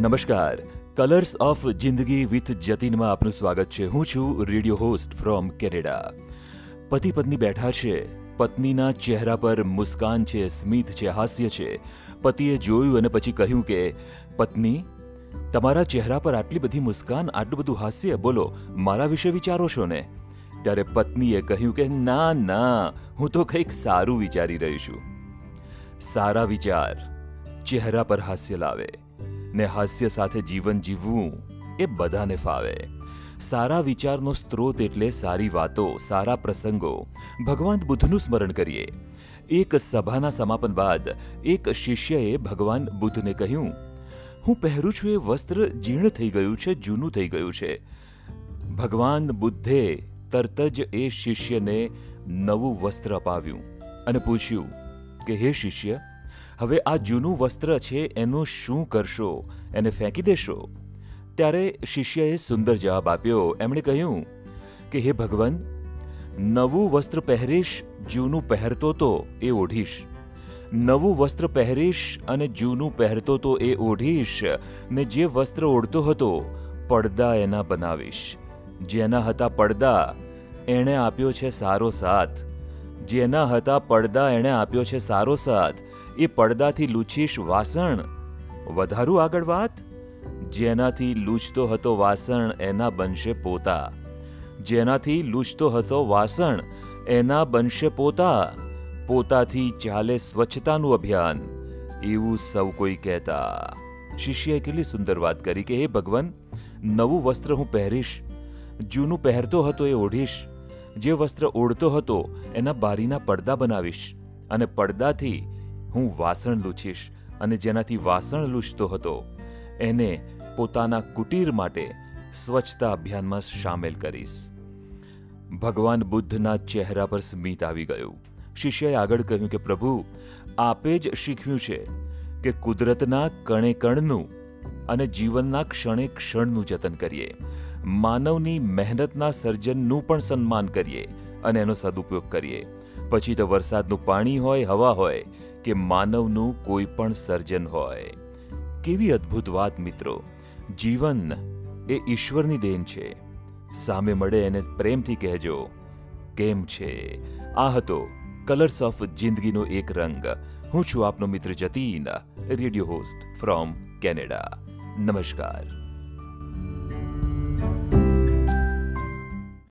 નમસ્કાર. Colours of જિંદગી with જતીનમાં આપનું સ્વાગત છે. હું છું રેડિયો હોસ્ટ ફ્રોમ કેનેડા. પતિ પત્ની બેઠા છે. પત્નીના ચહેરા પર મુસ્કાન છે, સ્મિત છે, હાસ્ય છે. પતિએ જોયું અને પછી કહ્યું કે, પત્ની, તમારા ચહેરા પર આટલી બધી મુસ્કાન, આટલું બધું હાસ્ય? બોલો, મારા વિશે વિચારો છો ને? ત્યારે પત્નીએ કહ્યું કે, ના ના, હું તો કંઈક સારું વિચારી રહી છું. સારા વિચાર ચહેરા પર હાસ્ય લાવે. ને હાસ્ય સાથે જીવન જીવવું એ બધાને ફાવે. સારા વિચારનો સ્ત્રોત એટલે સારી વાતો, સારા પ્રસંગો. ભગવાન બુદ્ધનું સ્મરણ કરીએ. એક સભાના સમાપન બાદ એક શિષ્યએ ભગવાન બુદ્ધને કહ્યું, હું પહેરું છું એ વસ્ત્ર જીર્ણ થઈ ગયું છે, જૂનું થઈ ગયું છે. ભગવાન બુદ્ધે તરત જ એ શિષ્યને નવું વસ્ત્ર અપાવ્યું અને પૂછ્યું કે, હે શિષ્ય હવે આ જૂનું વસ્ત્ર છે, એનું શું કરશો? એને ફેંકી દેશો? ત્યારે શિષ્યએ સુંદર જવાબ આપ્યો. એમણે કહ્યું કે, હે ભગવાન, નવું વસ્ત્ર પહેરીશ, જૂનું પહેરતો તો એ ઓઢીશ. નવું વસ્ત્ર પહેરીશ અને જૂનું પહેરતો તો એ ઓઢીશ. ને જે વસ્ત્ર ઓઢતો હતો, પડદા એના બનાવીશ. જેના હતા પડદા, એણે આપ્યો છે સારો સાથ. જેના હતા પડદા, એણે આપ્યો છે સારો સાથ. એ પડદાથી લૂછીશ વાસણ. વધારું આગળ વાત? જેનાથી લૂછતો હતો વાસણ, એના બનશે પોતા. જેનાથી લૂછતો હતો વાસણ, એના બનશે પોતા. પોતાથી ચાલે સ્વચ્છતાનું અભિયાન. એવું સૌ કોઈ કહેતા. શિષ્યએ કેટલી સુંદર વાત કરી કે, હે ભગવાન, નવું વસ્ત્ર હું પહેરીશ. જૂનું પહેરતો હતો એ ઓઢીશ. જે વસ્ત્ર ઓઢતો હતો, એના બારીના પડદા બનાવીશ. અને પડદાથી હું વાસણ લૂછીશ અને જેનાથી વાસણ લૂછતો હતો, એને પોતાના કુટીર માટે સ્વચ્છતા અભિયાનમાં સામેલ કરીશ. ભગવાન બુદ્ધના ચહેરા પર સ્મિત આવી ગયું. શિષ્યએ આગળ કહ્યું કે, પ્રભુ, આપે જ શીખ્યું છે કે કુદરતના કણે કણનું અને જીવનના ક્ષણે ક્ષણનું જતન કરીએ. માનવની મહેનતના સર્જનનું પણ સન્માન કરીએ અને એનો સદુપયોગ કરીએ. પછી તો વરસાદનું પાણી હોય, હવા હોય કે માનવનું કોઈ પણ સર્જન હોય. કેવી અદ્ભુત વાત મિત્રો. જીવન એ ઈશ્વરની દેન છે. સામે મળે એને પ્રેમથી કહેજો. કેમ છે? આ હતો કલર્સ ઓફ જિંદગીનો એક રંગ. હું છું આપનો મિત્ર Jatin, radio host from Canada. નમસ્કાર.